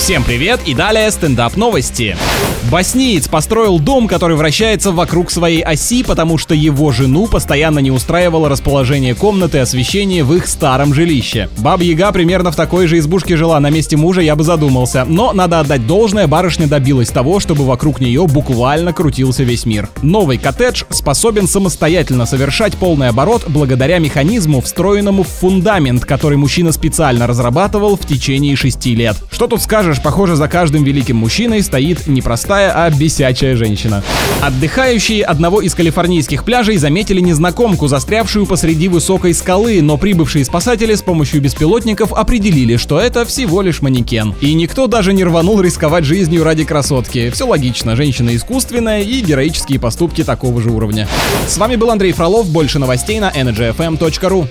Всем привет и далее стендап новости. Босниец построил дом, который вращается вокруг своей оси, потому что его жену постоянно не устраивало расположение комнаты и освещение в их старом жилище. Баба Яга примерно в такой же избушке жила, на месте мужа я бы задумался. Но надо отдать должное, барышня добилась того, чтобы вокруг нее буквально крутился весь мир. Новый коттедж способен самостоятельно совершать полный оборот благодаря механизму, встроенному в фундамент, который мужчина специально разрабатывал в течение шести лет. Что тут скажешь, похоже, за каждым великим мужчиной стоит не простая, а бесячая женщина. Отдыхающие одного из калифорнийских пляжей заметили незнакомку, застрявшую посреди высокой скалы, но прибывшие спасатели с помощью беспилотников определили, что это всего лишь манекен. И никто даже не рванул рисковать жизнью ради красотки. Все логично, женщина искусственная и героические поступки такого же уровня. С вами был Андрей Фролов, больше новостей на energyfm.ru.